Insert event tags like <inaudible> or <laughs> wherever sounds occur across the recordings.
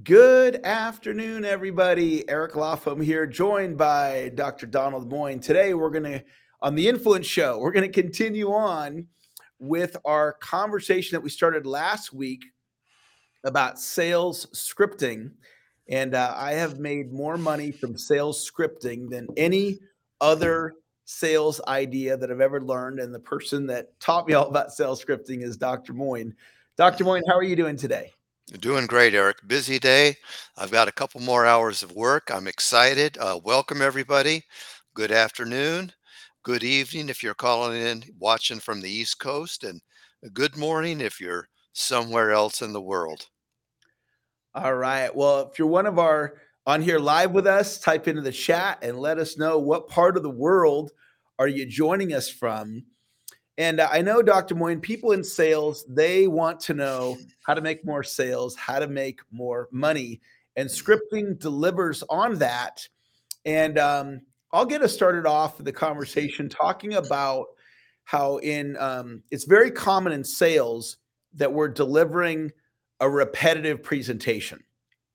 Good afternoon, everybody. Eric Lofholm here, joined by Dr. Donald Moine. Today, we're going to, on the Influence Show, we're going to continue on with our conversation that we started last week about sales scripting. And uh, I have made more money from sales scripting than any other sales idea that I've ever learned. And the person that taught me all about sales scripting is Dr. Moine. Dr. Moine, how are you doing today? Doing great, Eric. Busy day. I've got a couple more hours of work. I'm excited. Uh, welcome, everybody. Good afternoon. Good evening if you're calling in, watching from the East Coast, and good morning if you're somewhere else in the world. All right. Well, if you're one of our on here live with us, type into the chat and let us know what part of the world are you joining us from. And I know, Dr. Moine, people in sales, they want to know how to make more sales, how to make more money. And scripting delivers on that. And um, I'll get us started off the conversation talking about how in um, it's very common in sales that we're delivering a repetitive presentation.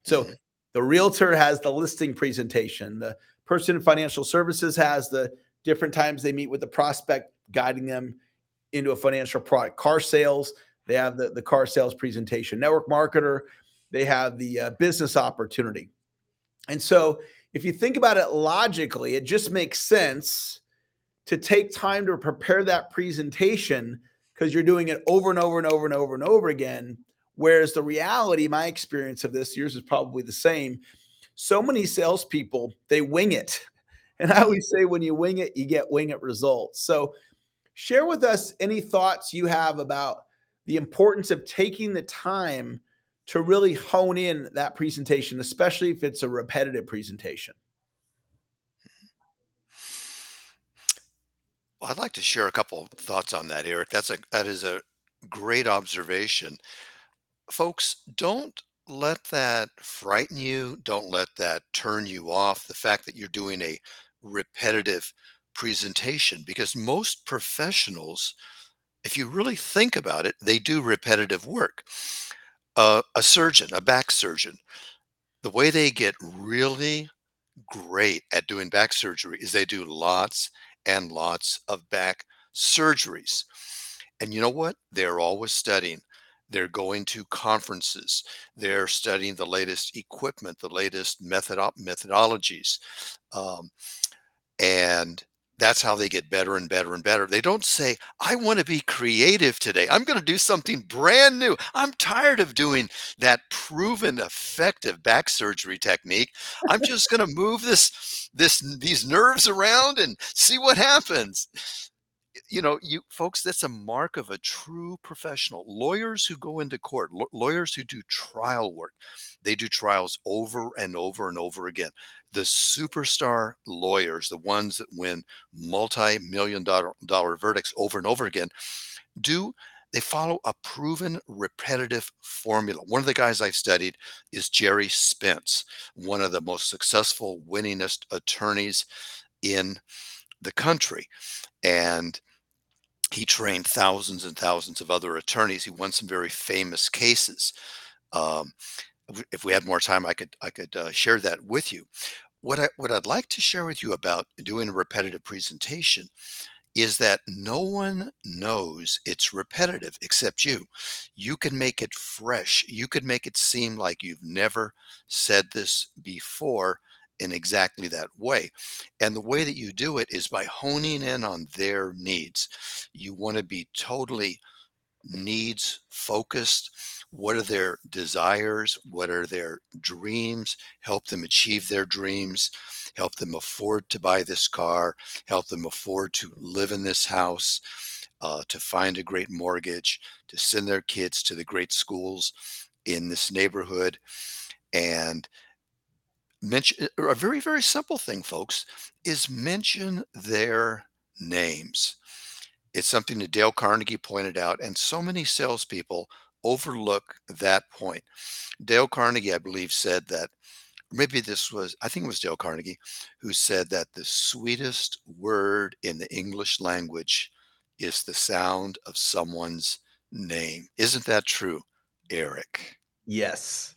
So mm-hmm. the realtor has the listing presentation, the person in financial services has the different times they meet with the prospect, guiding them into a financial product. Car sales, they have the, the car sales presentation. Network marketer, they have the uh, business opportunity. And so if you think about it logically, it just makes sense to take time to prepare that presentation because you're doing it over and over and over and over and over again. Whereas the reality, my experience of this, yours is probably the same. So many salespeople, they wing it. <laughs> And I always say, when you wing it, you get wing it results. So Share with us any thoughts you have about the importance of taking the time to really hone in that presentation, especially if it's a repetitive presentation. Well, I'd like to share a couple thoughts on that, Eric. That's a that is a great observation. Folks, don't let that frighten you. Don't let that turn you off. The fact that you're doing a repetitive presentation because most professionals, if you really think about it, they do repetitive work. Uh, a surgeon, a back surgeon, the way they get really great at doing back surgery is they do lots and lots of back surgeries. And you know what? They're always studying. They're going to conferences. They're studying the latest equipment, the latest method methodologies. Um, and that's how they get better and better and better. They don't say, I want to be creative today. I'm going to do something brand new. I'm tired of doing that proven effective back surgery technique. I'm just going to move this this these nerves around and see what happens you know, you folks, that's a mark of a true professional. Lawyers who go into court, lawyers who do trial work, they do trials over and over and over again. The superstar lawyers, the ones that win multi-million dollar, dollar verdicts over and over again, do they follow a proven repetitive formula. One of the guys I've studied is Gerry Spence, one of the most successful, winningest attorneys in the country. And he trained thousands and thousands of other attorneys. He won some very famous cases. Um, if we had more time, I could I could uh, share that with you. What I what I'd like to share with you about doing a repetitive presentation is that no one knows it's repetitive except you. You can make it fresh. You could make it seem like you've never said this before in exactly that way. And the way that you do it is by honing in on their needs. You want to be totally needs focused. What are their desires? What are their dreams? Help them achieve their dreams. Help them afford to buy this car. Help them afford to live in this house. Uh, to find a great mortgage, to send their kids to the great schools in this neighborhood, and mention a very very simple thing folks is mention their names. It's something that dale carnegie pointed out and so many salespeople overlook that point. Dale carnegie i believe said that maybe this was i think it was dale carnegie who said that the sweetest word in the english language is the sound of someone's name. Isn't that true eric yes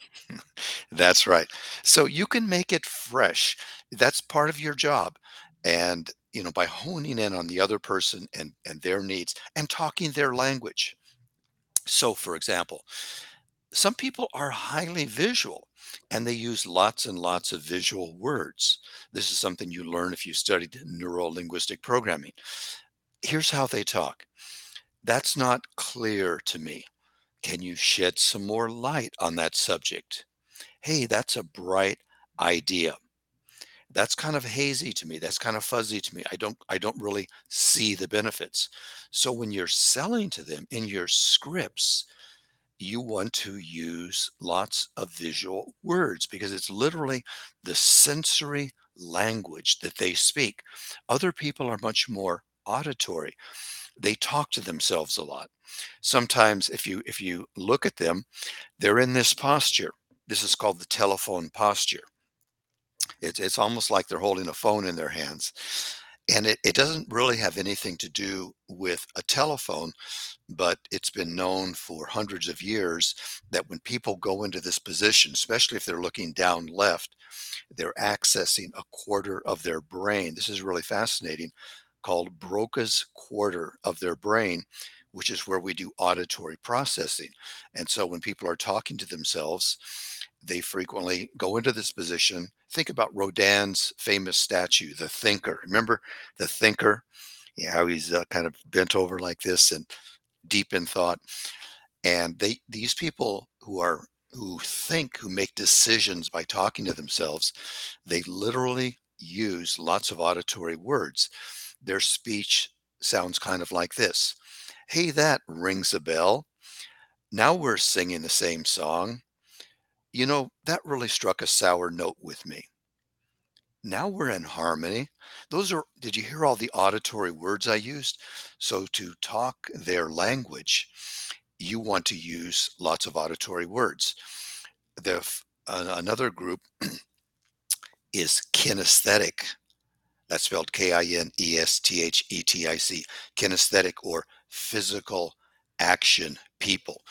That's right. So you can make it fresh. That's part of your job. And, you know, by honing in on the other person and and their needs and talking their language. So, for example, some people are highly visual and they use lots and lots of visual words. This is something you learn if you studied neuro linguistic programming. Here's how they talk. That's not clear to me. Can you shed some more light on that subject? Hey, that's a bright idea. That's kind of hazy to me. That's kind of fuzzy to me. I don't I don't really see the benefits. So when you're selling to them in your scripts, you want to use lots of visual words because it's literally the sensory language that they speak. Other people are much more auditory. They talk to themselves a lot. Sometimes if you if you look at them, they're in this posture. This is called the telephone posture. It's it's almost like they're holding a phone in their hands. And it, it doesn't really have anything to do with a telephone, but it's been known for hundreds of years that when people go into this position, especially if they're looking down left, they're accessing a quarter of their brain. This is really fascinating, called Broca's quarter of their brain, which is where we do auditory processing. And so when people are talking to themselves, they frequently go into this position. Think about Rodin's famous statue, the thinker. Remember the thinker? Yeah, how he's uh, kind of bent over like this and deep in thought. And they these people who are who think, who make decisions by talking to themselves, they literally use lots of auditory words. Their speech sounds kind of like this. Hey, that rings a bell. Now we're singing the same song. You know, that really struck a sour note with me. Now we're in harmony. Those are, did you hear all the auditory words I used? So to talk their language, you want to use lots of auditory words. The, another group <clears throat> is kinesthetic. That's spelled K I N E S T H E T I C, kinesthetic or physical action people.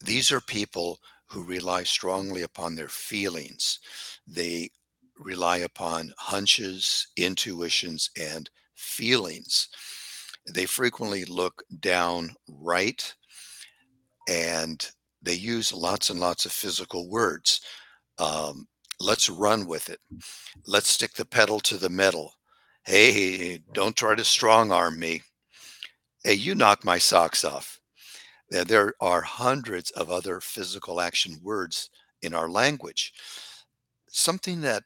These are people who rely strongly upon their feelings. They rely upon hunches, intuitions, and feelings. They frequently look down right and they use lots and lots of physical words. Um, let's run with it. Let's stick the pedal to the metal. Hey, don't try to strong arm me. Hey, you knock my socks off. There are hundreds of other physical action words in our language. Something that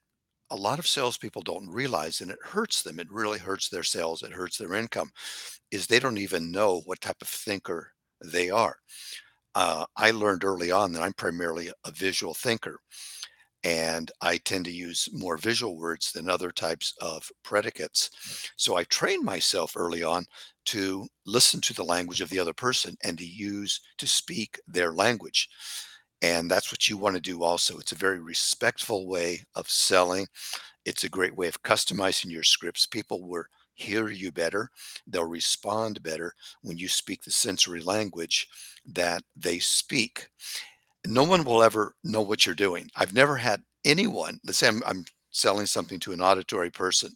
a lot of salespeople don't realize, and it hurts them, it really hurts their sales, it hurts their income, is they don't even know what type of thinker they are. Uh, I learned early on that I'm primarily a visual thinker, and I tend to use more visual words than other types of predicates. So I trained myself early on to listen to the language of the other person and to use to speak their language. And that's what you want to do also. It's a very respectful way of selling. It's a great way of customizing your scripts. People will hear you better. They'll respond better when you speak the sensory language that they speak. No one will ever know what you're doing. I've never had anyone, let's say I'm, I'm selling something to an auditory person.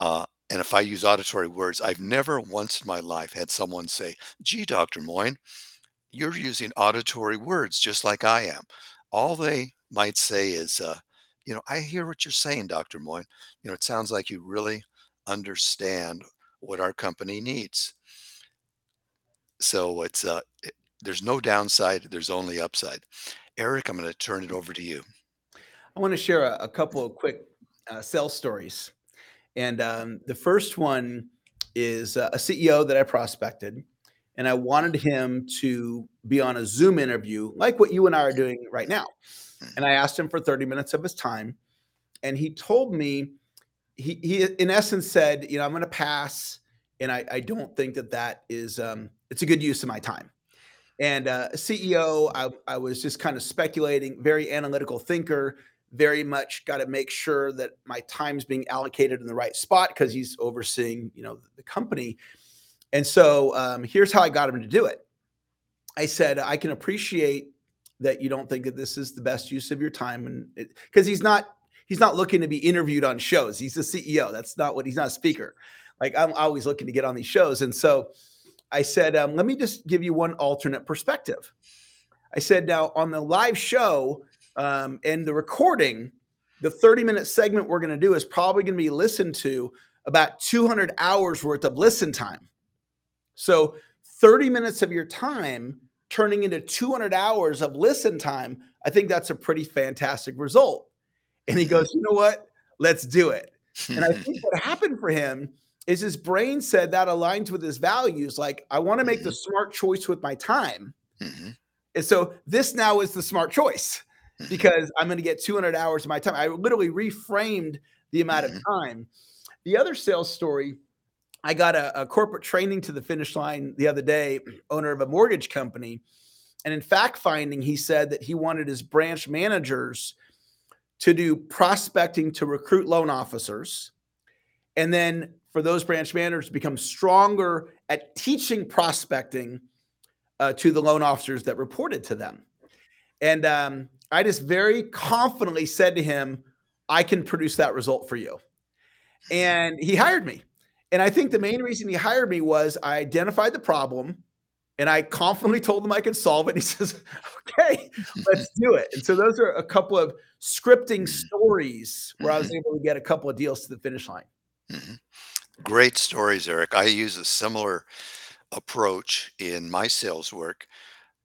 Uh, and if I use auditory words, I've never once in my life had someone say, gee, Dr. Moine, you're using auditory words just like I am. All they might say is, uh, you know, I hear what you're saying, Dr. Moine. You know, it sounds like you really understand what our company needs. So it's uh, there's no downside. There's only upside. Eric, I'm going to turn it over to you. I want to share a, a couple of quick uh, sales stories. And um, the first one is uh, a CEO that I prospected, and I wanted him to be on a Zoom interview like what you and I are doing right now. And I asked him for 30 minutes of his time, and he told me he he in essence said, you know, I'm going to pass, and I I don't think that that is um it's a good use of my time. And uh, CEO, I, I was just kind of speculating, very analytical thinker, very much got to make sure that my time's being allocated in the right spot because he's overseeing, you know, the company. And so um, here's how I got him to do it. I said, I can appreciate that you don't think that this is the best use of your time and because he's not he's not looking to be interviewed on shows he's the ceo that's not what he's not a speaker like i'm always looking to get on these shows and so i said um, let me just give you one alternate perspective i said now on the live show um, and the recording the 30 minute segment we're going to do is probably going to be listened to about 200 hours worth of listen time so 30 minutes of your time turning into 200 hours of listen time, I think that's a pretty fantastic result. And he goes, you know what? Let's do it. And I think what happened for him is his brain said that aligns with his values. Like, I want to make the mm-hmm. smart choice with my time. Mm-hmm. And so this now is the smart choice mm-hmm. because I'm going to get 200 hours of my time. I literally reframed the amount of time. The other sales story I got a, a, corporate training to the finish line the other day, <clears throat> owner of a mortgage company. And in fact finding, he said that he wanted his branch managers to do prospecting to recruit loan officers. And then for those branch managers to become stronger at teaching prospecting uh, to the loan officers that reported to them. And um, I just very confidently said to him, I can produce that result for you. And he hired me. And I think the main reason he hired me was I identified the problem and I confidently told him I could solve it. And he <laughs> says, okay, let's do it. And so those are a couple of scripting mm-hmm. stories where I was mm-hmm. able to get a couple of deals to the finish line. Great stories, Eric. I use a similar approach in my sales work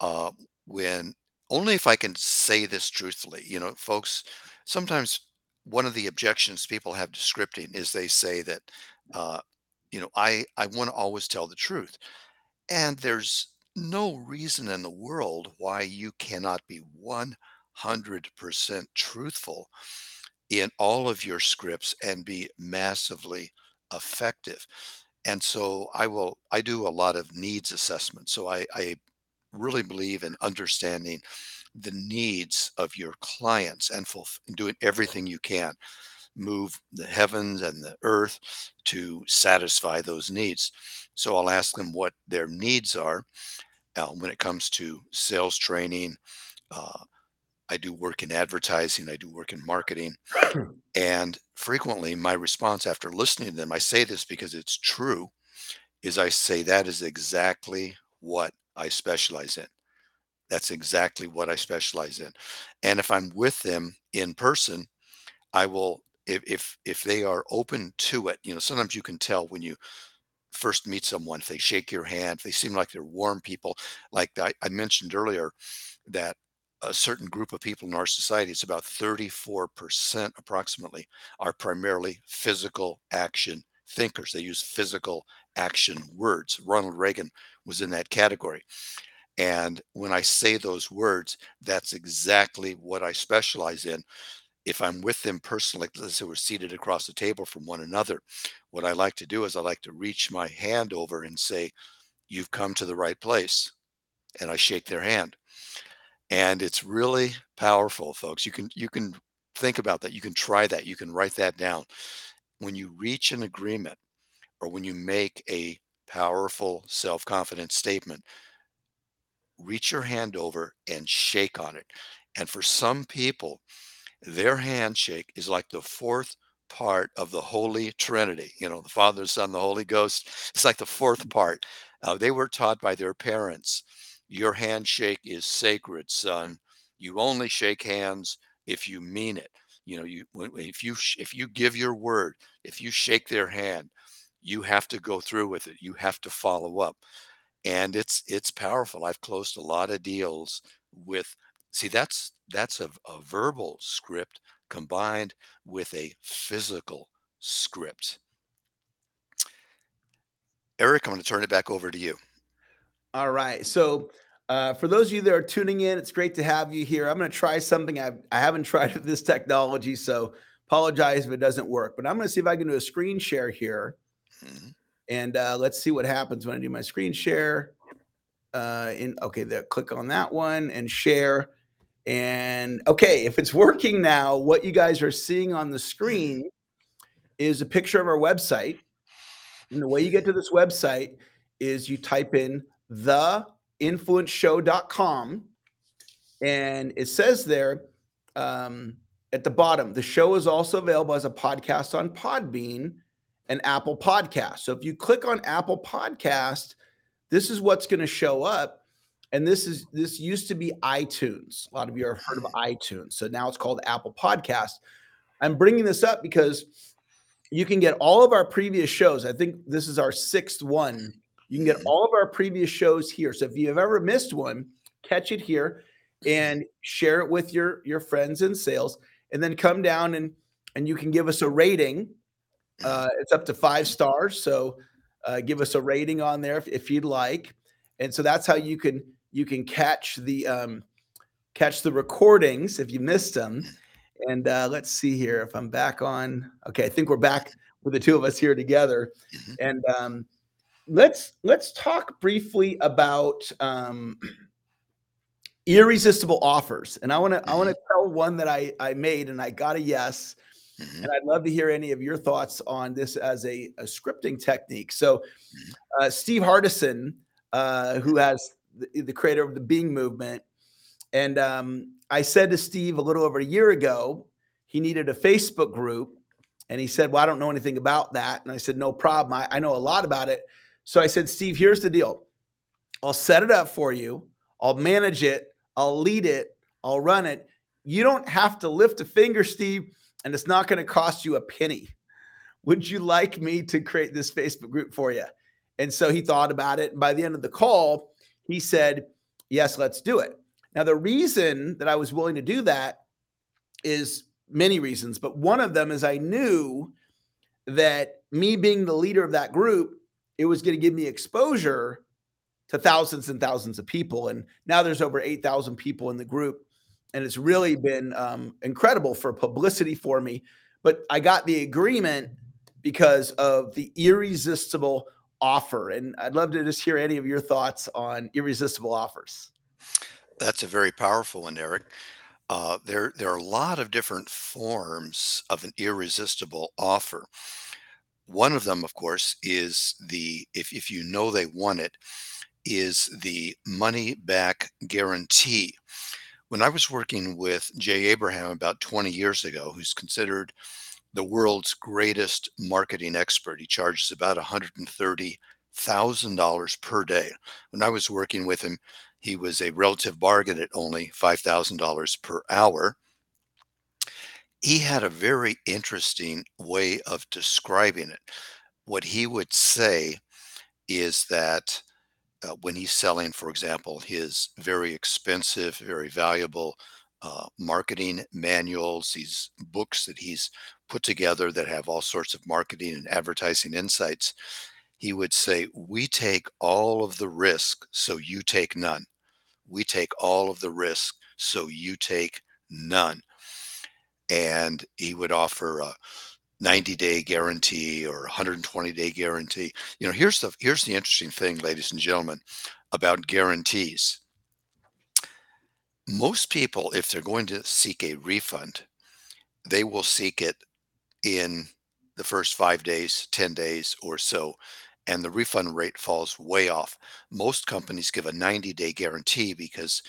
uh, when only if I can say this truthfully. You know, folks, sometimes one of the objections people have to scripting is they say that uh, you know, I I want to always tell the truth. And there's no reason in the world why you cannot be 100% truthful in all of your scripts and be massively effective. And so I will I do a lot of needs assessment. So I, I really believe in understanding the needs of your clients and fulf- doing everything you can move the heavens and the earth to satisfy those needs. So I'll ask them what their needs are uh, when it comes to sales training. Uh, I do work in advertising, I do work in marketing. Hmm. and frequently, my response after listening to them, I say this because it's true, is I say that is exactly what I specialize in. That's exactly what I specialize in. And if I'm with them in person, I will if if if they are open to it, you know, sometimes you can tell when you first meet someone if they shake your hand, if they seem like they're warm people. Like I, I mentioned earlier, that a certain group of people in our society, it's about 34% approximately, are primarily physical action thinkers. They use physical action words. Ronald Reagan was in that category. And when I say those words, that's exactly what I specialize in if I'm with them personally, let's say we're seated across the table from one another, what I like to do is I like to reach my hand over and say, You've come to the right place. And I shake their hand. And it's really powerful, folks. You can you can think about that. You can try that. You can write that down. When you reach an agreement or when you make a powerful self-confident statement, reach your hand over and shake on it. And for some people, their handshake is like the fourth part of the Holy Trinity. You know, the Father, the Son, the Holy Ghost. It's like the fourth part. Uh, they were taught by their parents your handshake is sacred, son. You only shake hands if you mean it. You know, you if you if you give your word, if you shake their hand, you have to go through with it. You have to follow up, and it's it's powerful. I've closed a lot of deals with See, that's that's a, a verbal script combined with a physical script. Eric, I'm going to turn it back over to you. All right. So, uh, for those of you that are tuning in, it's great to have you here. I'm going to try something I've, I haven't <laughs> tried with this technology, so apologize if it doesn't work. But I'm going to see if I can do a screen share here, mm-hmm. and uh, let's see what happens when I do my screen share. Uh, in okay, there, click on that one and share. And okay, if it's working now, what you guys are seeing on the screen is a picture of our website. And the way you get to this website is you type in theinfluenceshow.com And it says there um, at the bottom, the show is also available as a podcast on Podbean and Apple Podcast. So if you click on Apple Podcast, this is what's going to show up. And this is this used to be iTunes. A lot of you have heard of iTunes. So now it's called Apple Podcast. I'm bringing this up because you can get all of our previous shows. I think this is our sixth one. You can get Mm-hmm. all of our previous shows here. So if you have ever missed one, catch it here and share it with your your friends in sales and then come down and and you can give us a rating uh, it's up to five stars so uh, give us a rating on there if, if you'd like and so that's how you can you can catch the um, catch the recordings if you missed them and uh, let's see here if i'm back on okay i think we're back with the two of us here together Mhm. and um, let's let's talk briefly about um, irresistible offers. And i want to i want to tell one that i i made and i got a yes. Mhm. and i'd love to hear any of your thoughts on this as a, a scripting technique. So uh, steve hardison uh, who has the, the creator of the being movement. And um, i said to steve a little over a year ago he needed a facebook group. And he said well i don't know anything about that. And i said no problem. I, I know a lot about it so i said steve here's the deal. I'll set it up for you. I'll manage it. I'll lead it. I'll run it. You don't have to lift a finger steve and it's not going to cost you a penny. Would you like me to create this facebook group for you and so he thought about it and by the end of the call he said yes let's do it. Now the reason that i was willing to do that is many reasons but one of them is i knew that me being the leader of that group it was going to give me exposure to thousands and thousands of people and now there's over 8000 people in the group and it's really been um, incredible for publicity for me but i got the agreement because of the irresistible offer and i'd love to just hear any of your thoughts on irresistible offers That's a very powerful one, Eric. Uh, there, there are a lot of different forms of an irresistible offer. One of them, of course, is the if if you know they want it, is the money back guarantee. When I was working with Jay Abraham about 20 years ago, who's considered the world's greatest marketing expert, he charges about $130,000 per day. When I was working with him, he was a relative bargain at only $5,000 per hour. He had a very interesting way of describing it. What he would say is that uh, when he's selling, for example, his very expensive, very valuable uh, marketing manuals, these books that he's put together that have all sorts of marketing and advertising insights, he would say, We take all of the risk, so you take none. We take all of the risk, so you take none. And he would offer a 90 day guarantee or 120 day guarantee. You know, here's the here's the interesting thing, ladies and gentlemen, about guarantees. Most people, if they're going to seek a refund, they will seek it in the first five days, 10 days or so, and the refund rate falls way off. Most companies give a 90 day guarantee because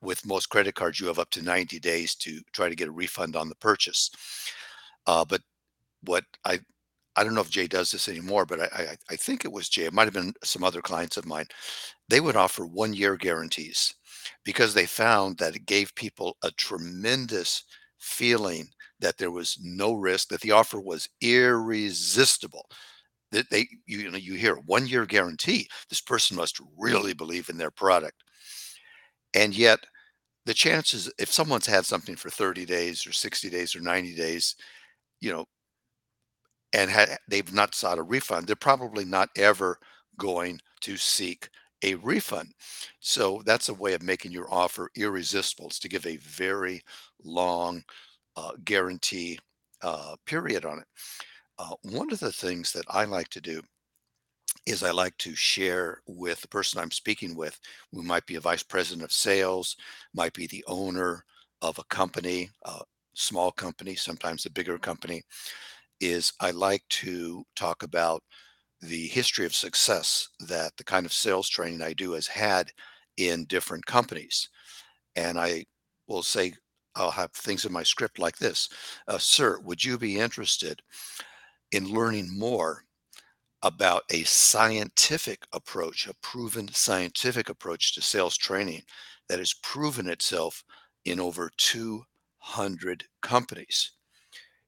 with most credit cards, you have up to 90 days to try to get a refund on the purchase. Uh, but what I I don't know if Jay does this anymore, but I, I I think it was Jay. It might have been some other clients of mine. They would offer one year guarantees because they found that it gave people a tremendous feeling that there was no risk, that the offer was irresistible. That they you, you know you hear one year guarantee. This person must really believe in their product. And yet the chances if someone's had something for 30 days or 60 days or 90 days, you know, and ha- they've not sought a refund, they're probably not ever going to seek a refund. So that's a way of making your offer irresistible is to give a very long uh, guarantee uh, period on it. Uh, one of the things that I like to do is I like to share with the person I'm speaking with, who might be a vice president of sales, might be the owner of a company, a small company, sometimes a bigger company, is I like to talk about the history of success that the kind of sales training I do has had in different companies. And I will say, I'll have things in my script like this uh, Sir, would you be interested in learning more about a scientific approach, a proven scientific approach to sales training that has proven itself in over 200 companies?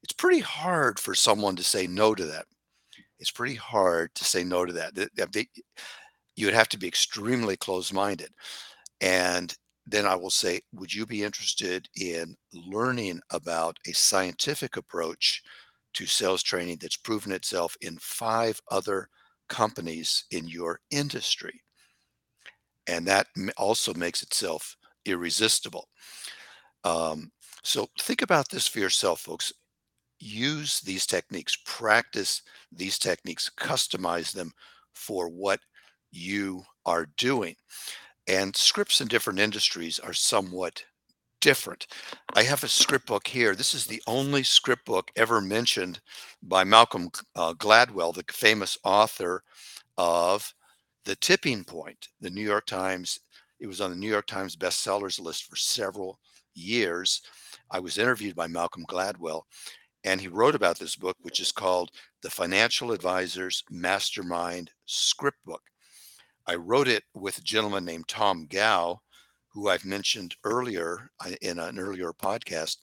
It's pretty hard for someone to say no to that. It's pretty hard to say no to that. You would have to be extremely close minded. And then I will say, would you be interested in learning about a scientific approach to sales training that's proven itself in five other companies in your industry? And that also makes itself irresistible. Um, so think about this for yourself, folks. Use these techniques, practice these techniques, customize them for what you are doing. And scripts in different industries are somewhat different. I have a script book here. This is the only script book ever mentioned by Malcolm uh, Gladwell, the famous author of The Tipping Point, the New York Times. It was on the New York Times bestsellers list for several years. I was interviewed by Malcolm Gladwell, and he wrote about this book, which is called The Financial Advisor's Mastermind Script Book. I wrote it with a gentleman named Tom Gow, who I've mentioned earlier uh, in an earlier podcast.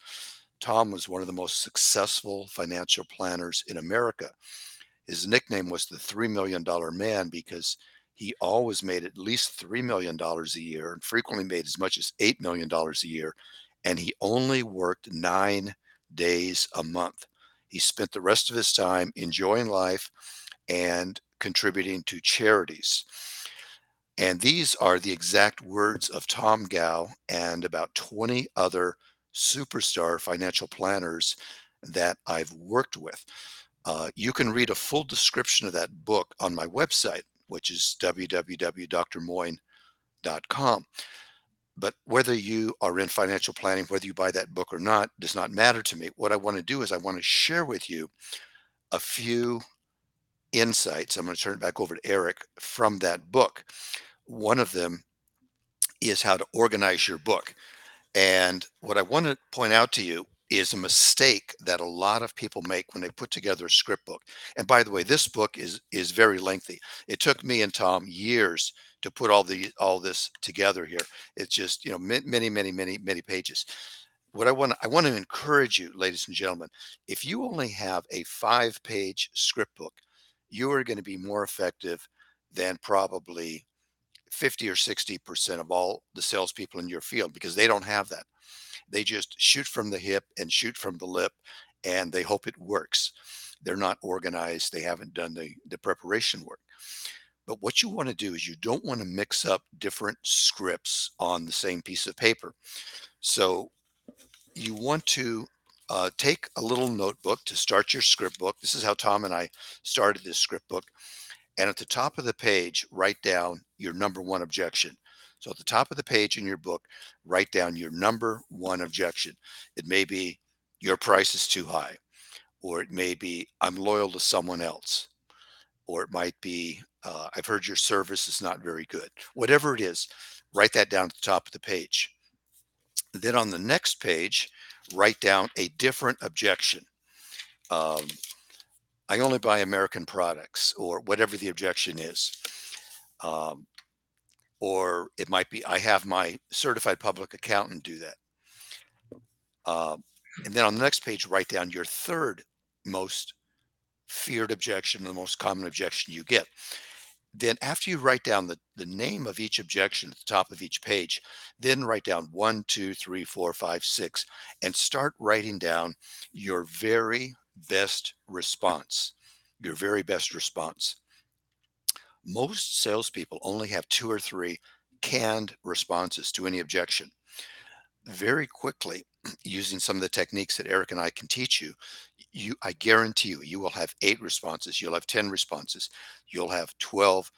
Tom was one of the most successful financial planners in America. His nickname was the $3 million man because he always made at least $3 million a year and frequently made as much as $8 million a year. And he only worked nine days a month. He spent the rest of his time enjoying life and contributing to charities. And these are the exact words of Tom Gow and about 20 other superstar financial planners that I've worked with. Uh, you can read a full description of that book on my website, which is www.drmoine.com. But whether you are in financial planning, whether you buy that book or not, does not matter to me. What I want to do is I want to share with you a few insights. I'm going to turn it back over to Eric from that book. One of them is how to organize your book. And what I want to point out to you is a mistake that a lot of people make when they put together a script book. And by the way, this book is is very lengthy. It took me and Tom years to put all the all this together here. It's just, you know, ma- many many many many pages. What I want I want to encourage you, ladies and gentlemen, if you only have a 5-page script book, you are going to be more effective than probably 50 or 60% of all the salespeople in your field because they don't have that. They just shoot from the hip and shoot from the lip and they hope it works. They're not organized, they haven't done the, the preparation work. But what you want to do is you don't want to mix up different scripts on the same piece of paper. So you want to uh, take a little notebook to start your script book. This is how Tom and I started this script book. And at the top of the page, write down your number one objection. So at the top of the page in your book, write down your number one objection. It may be your price is too high, or it may be I'm loyal to someone else, or it might be uh, I've heard your service is not very good. Whatever it is, write that down at the top of the page. Then on the next page, write down a different objection. Um, I only buy American products, or whatever the objection is. Um, or it might be I have my certified public accountant do that. Um, and then on the next page, write down your third most feared objection, the most common objection you get. Then, after you write down the, the name of each objection at the top of each page, then write down one, two, three, four, five, six, and start writing down your very best response. Your very best response. Most salespeople only have two or three canned responses to any objection. Very quickly, <clears throat> using some of the techniques that Eric and I can teach you, you I guarantee you, you will have eight responses. You'll have 10 responses. You'll have 12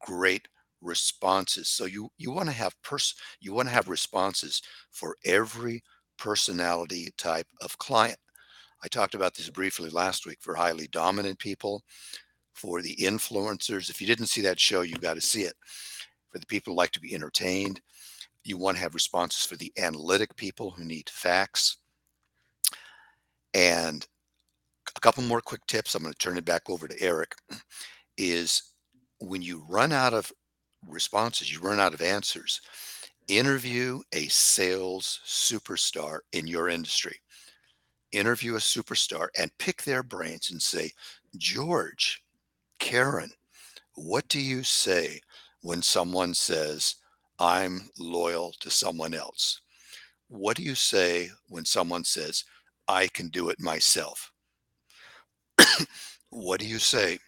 great responses. So you you want to have pers you want to have responses for every personality type of client. I talked about this briefly last week for highly dominant people, for the influencers. If you didn't see that show, you got to see it. For the people who like to be entertained, You want to have responses for the analytic people who need facts. And a couple more quick tips. I'm going to turn it back over to Eric. Is when you run out of responses, you run out of answers, interview a sales superstar in your industry. Interview a superstar and pick their brains and say, George, Karen, what do you say when someone says, I'm loyal to someone else? What do you say when someone says, I can do it myself? what do you say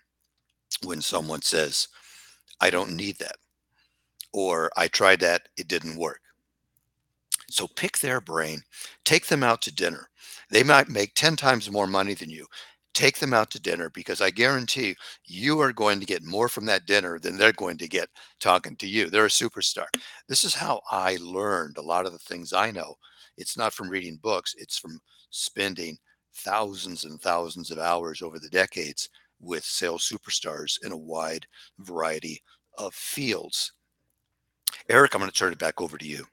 when someone says, I don't need that? Or I tried that, it didn't work. So pick their brain, take them out to dinner. They might make 10 times more money than you. Take them out to dinner because I guarantee you are going to get more from that dinner than they're going to get talking to you. They're a superstar. This is how I learned a lot of the things I know. It's not from reading books, it's from spending thousands and thousands of hours over the decades with sales superstars in a wide variety of fields. Eric, I'm going to turn it back over to you.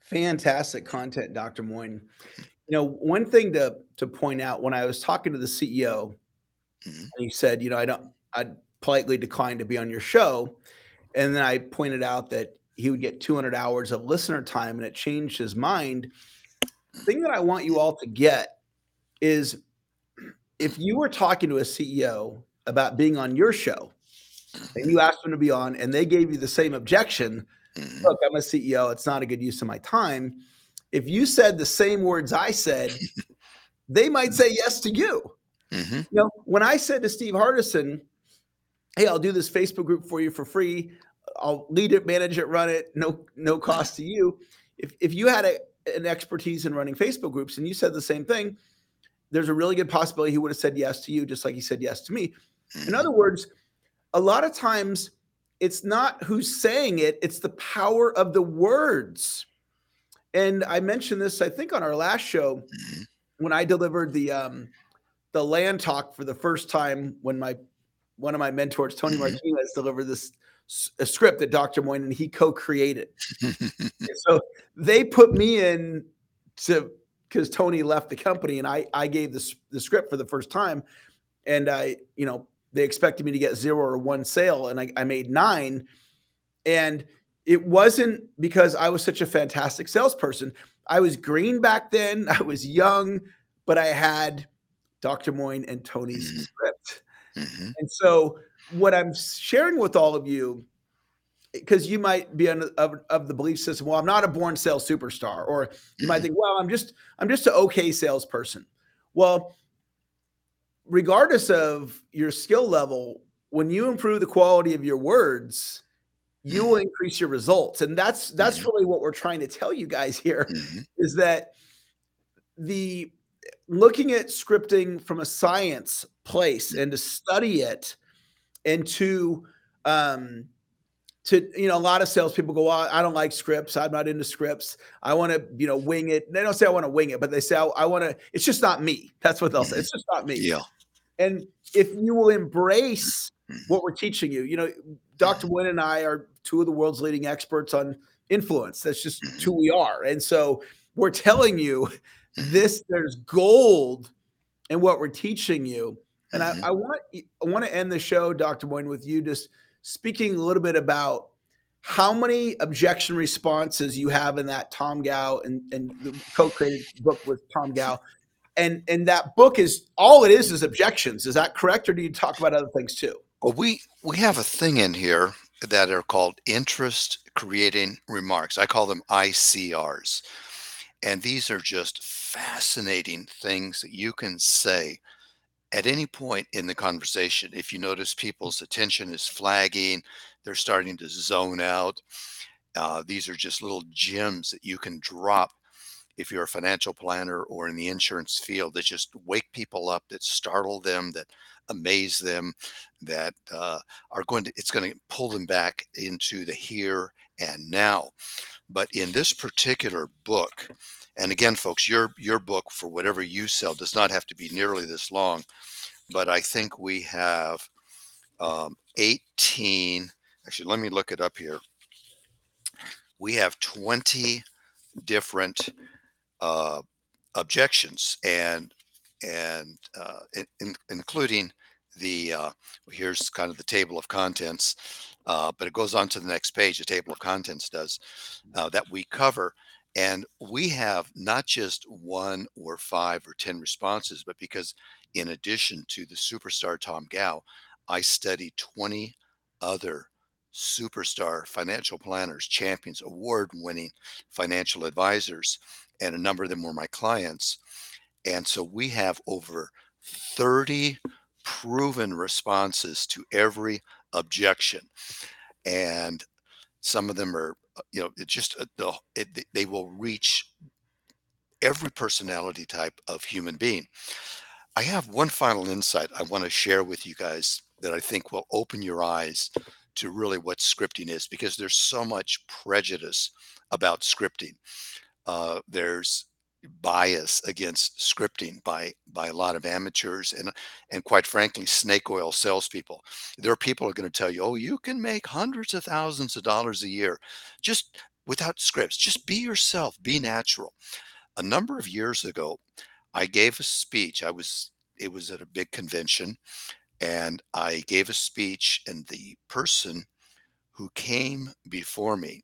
Fantastic content, Dr. Moine. You know, one thing to to point out when I was talking to the CEO, mm-hmm. he said, you know, I don't, I politely declined to be on your show, and then I pointed out that he would get 200 hours of listener time, and it changed his mind. The thing that I want you all to get is, if you were talking to a CEO about being on your show, and you asked them to be on, and they gave you the same objection, mm-hmm. look, I'm a CEO, it's not a good use of my time if you said the same words I said, <laughs> they might say yes to you. Mm-hmm. You know, when I said to Steve Hardison, "Hey, I'll do this Facebook group for you for free. I'll lead it, manage it, run it, no no cost to you." If if you had a, an expertise in running Facebook groups and you said the same thing, there's a really good possibility he would have said yes to you, just like he said yes to me. In mm-hmm. other words, a lot of times it's not who's saying it; it's the power of the words. And I mentioned this, I think, on our last show when I delivered the um, the land talk for the first time when my one of my mentors, Tony mm-hmm. Martinez, delivered this a script that Dr. Moine and he co-created. <laughs> so they put me in to because Tony left the company and I I gave the the script for the first time, and I you know they expected me to get zero or one sale and I, I made nine, and it wasn't because I was such a fantastic salesperson. I was green back then. <laughs> I was young, but I had Dr. Moine and Tony's mm-hmm. script. Mm-hmm. And so, what I'm sharing with all of you, because you might be of, of, the belief system, well, I'm not a born sales superstar, or you mm-hmm. might think, well, I'm just I'm just an okay salesperson. Well, regardless of your skill level, when you improve the quality of your words, you will increase your results. And that's that's mm-hmm. really what we're trying to tell you guys here mm-hmm. is that the looking at scripting from a science place and to study it and to um to you know a lot of salespeople go well, i don't like scripts. I'm not into scripts. I want to you know wing it. They don't say i want to wing it but they say i, I want to it's just not me. That's what they'll say. It's just not me. Yeah. And if you will embrace mm-hmm. what we're teaching you you know dr Moine and i are two of the world's leading experts on influence. That's just mm-hmm. who we are. And so we're telling you this, there's gold in what we're teaching you. And I, mm-hmm. I want I want to end the show, Dr. Moine, with you just speaking a little bit about how many objection responses you have in that Tom Gow and, and the co-created book with Tom Gow. And and that book is all it is is objections. Is that correct? Or do you talk about other things too? Well, we we have a thing in here that are called interest creating remarks. I call them ICRs. And these are just fascinating things that you can say at any point in the conversation. If you notice people's attention is flagging, they're starting to zone out. Uh, these are just little gems that you can drop if you're a financial planner or in the insurance field that just wake people up, that startle them, that amaze them, that uh, are going to, it's going to pull them back into the here and now. But in this particular book, and again, folks, your your book for whatever you sell does not have to be nearly this long, but I think we have um, 18. Actually, let me look it up here we have 20 different uh, objections and and uh, in, in, including the uh, here's kind of the table of contents uh, but it goes on to the next page the table of contents does uh, that we cover. And we have not just one or five or ten responses but because in addition to the superstar tom Gau, i study 20 other superstar financial planners champions award winning financial advisors and a number of them were my clients and so we have over 30 proven responses to every objection. And some of them are, uh, you know, it just, uh, the, it, they will reach every personality type of human being. I have one final insight I want to share with you guys that I think will open your eyes to really what scripting is because there's so much prejudice about scripting. Uh, there's bias against scripting by by a lot of amateurs and and quite frankly snake oil salespeople. There are people who are going to tell you, "Oh, you can make hundreds of thousands of dollars a year just without scripts. Just be yourself, be natural." A number of years ago, I gave a speech. I was it was at a big convention and I gave a speech and the person who came before me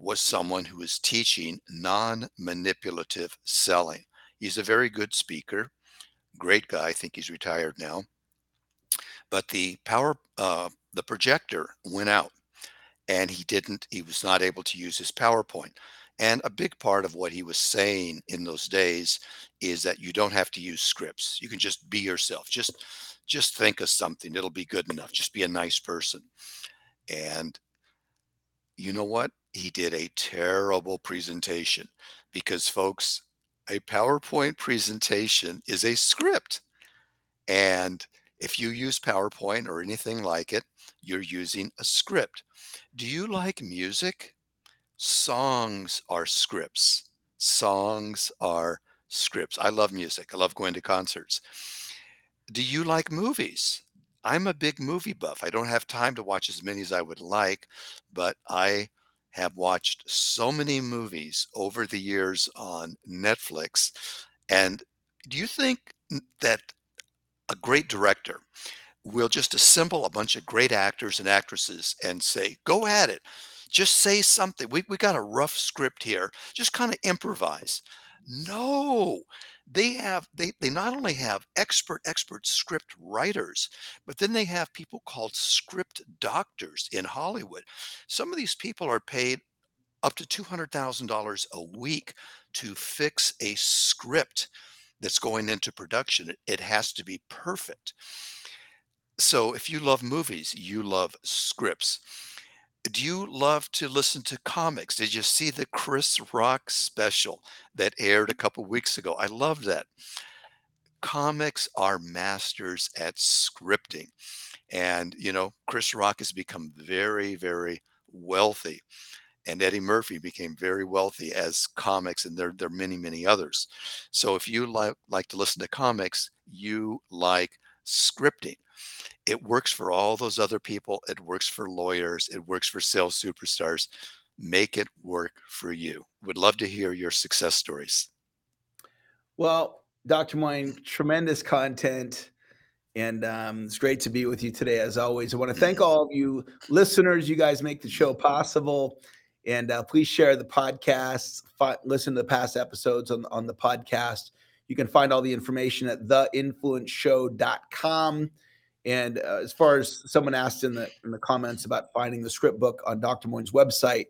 was someone who was teaching non manipulative selling. He's a very good speaker, great guy. I think he's retired now. But the power, uh, the projector went out and he didn't, he was not able to use his PowerPoint. And a big part of what he was saying in those days is that you don't have to use scripts. You can just be yourself. Just just think of something. It'll be good enough. Just be a nice person. And you know what? He did a terrible presentation because, folks, a PowerPoint presentation is a script. And if you use PowerPoint or anything like it, you're using a script. Do you like music? Songs are scripts. Songs are scripts. I love music. I love going to concerts. Do you like movies? I'm a big movie buff. I don't have time to watch as many as I would like, but I have watched so many movies over the years on Netflix. And do you think that a great director will just assemble a bunch of great actors and actresses and say, go at it? Just say something. We, we got a rough script here. Just kind of improvise. No, they have they they not only have expert expert script writers but then they have people called script doctors in hollywood. Some of these people are paid up to $200000 a week to fix a script that's going into production. It has to be perfect. So if you love movies you love scripts do you love to listen to comics? Did you see the Chris Rock special that aired a couple weeks ago? I love that. Comics are masters at scripting. And, you know, Chris Rock has become very, very wealthy. And Eddie Murphy became very wealthy as comics, and there, there are many, many others. So if you like, like to listen to comics, you like scripting. It works for all those other people. It works for lawyers. It works for sales superstars. Make it work for you. Would love to hear your success stories. Well, Dr. Moine, tremendous content. And um, it's great to be with you today, as always. I want to thank all of you listeners. You guys make the show possible. And uh, please share the podcast, fi- listen to the past episodes on, on the podcast. You can find all the information at theinfluenceshow.com. And uh, as far as someone asked in the in the comments about finding the script book on Dr. Moine's website,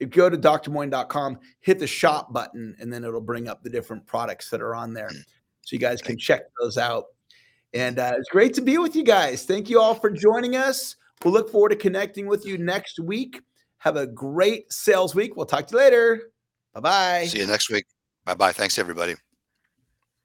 if you go to drmoine.com, hit the shop button, and then it'll bring up the different products that are on there. Mm. So you guys can check those out. And uh, it's great to be with you guys. Thank you all for joining us. We'll look forward to connecting with you next week. Have a great sales week. We'll talk to you later. Bye bye. See you next week. Bye bye. Thanks, everybody.